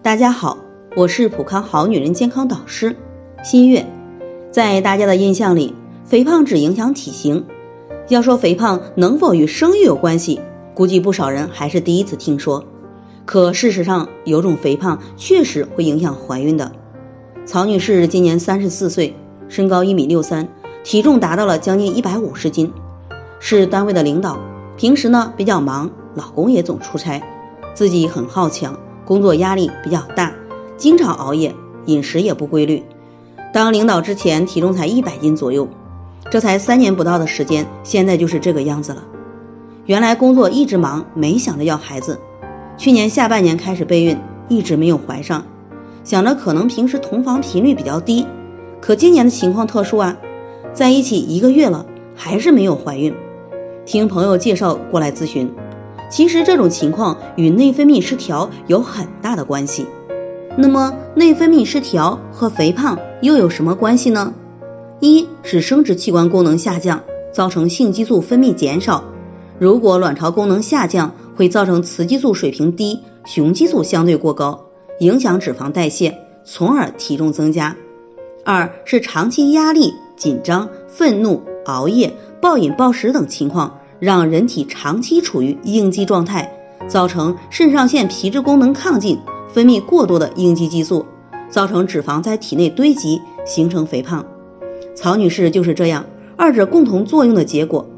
大家好，我是普康好女人健康导师新月。在大家的印象里，肥胖只影响体型。要说肥胖能否与生育有关系，估计不少人还是第一次听说。可事实上，有种肥胖确实会影响怀孕的。曹女士今年三十四岁，身高一米六三，体重达到了将近一百五十斤，是单位的领导。平时呢比较忙，老公也总出差，自己很好强。工作压力比较大，经常熬夜，饮食也不规律。当领导之前体重才一百斤左右，这才三年不到的时间，现在就是这个样子了。原来工作一直忙，没想着要孩子。去年下半年开始备孕，一直没有怀上，想着可能平时同房频率比较低。可今年的情况特殊啊，在一起一个月了，还是没有怀孕。听朋友介绍过来咨询。其实这种情况与内分泌失调有很大的关系。那么内分泌失调和肥胖又有什么关系呢？一是生殖器官功能下降，造成性激素分泌减少。如果卵巢功能下降，会造成雌激素水平低，雄激素相对过高，影响脂肪代谢，从而体重增加。二是长期压力、紧张、愤怒、熬夜、暴饮暴食等情况。让人体长期处于应激状态，造成肾上腺皮质功能亢进，分泌过多的应激激素，造成脂肪在体内堆积，形成肥胖。曹女士就是这样，二者共同作用的结果。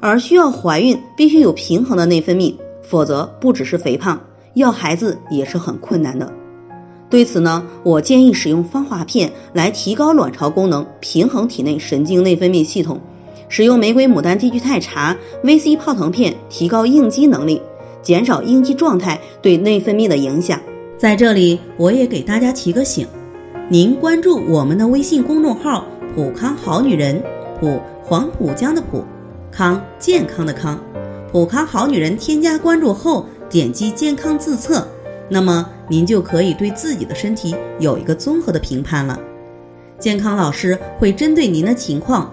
而需要怀孕必须有平衡的内分泌，否则不只是肥胖，要孩子也是很困难的。对此呢，我建议使用芳华片来提高卵巢功能，平衡体内神经内分泌系统。使用玫瑰牡丹低聚肽茶、VC 泡腾片，提高应激能力，减少应激状态对内分泌的影响。在这里，我也给大家提个醒：您关注我们的微信公众号“普康好女人”，普黄浦江的普，康健康的康，普康好女人。添加关注后，点击健康自测，那么您就可以对自己的身体有一个综合的评判了。健康老师会针对您的情况。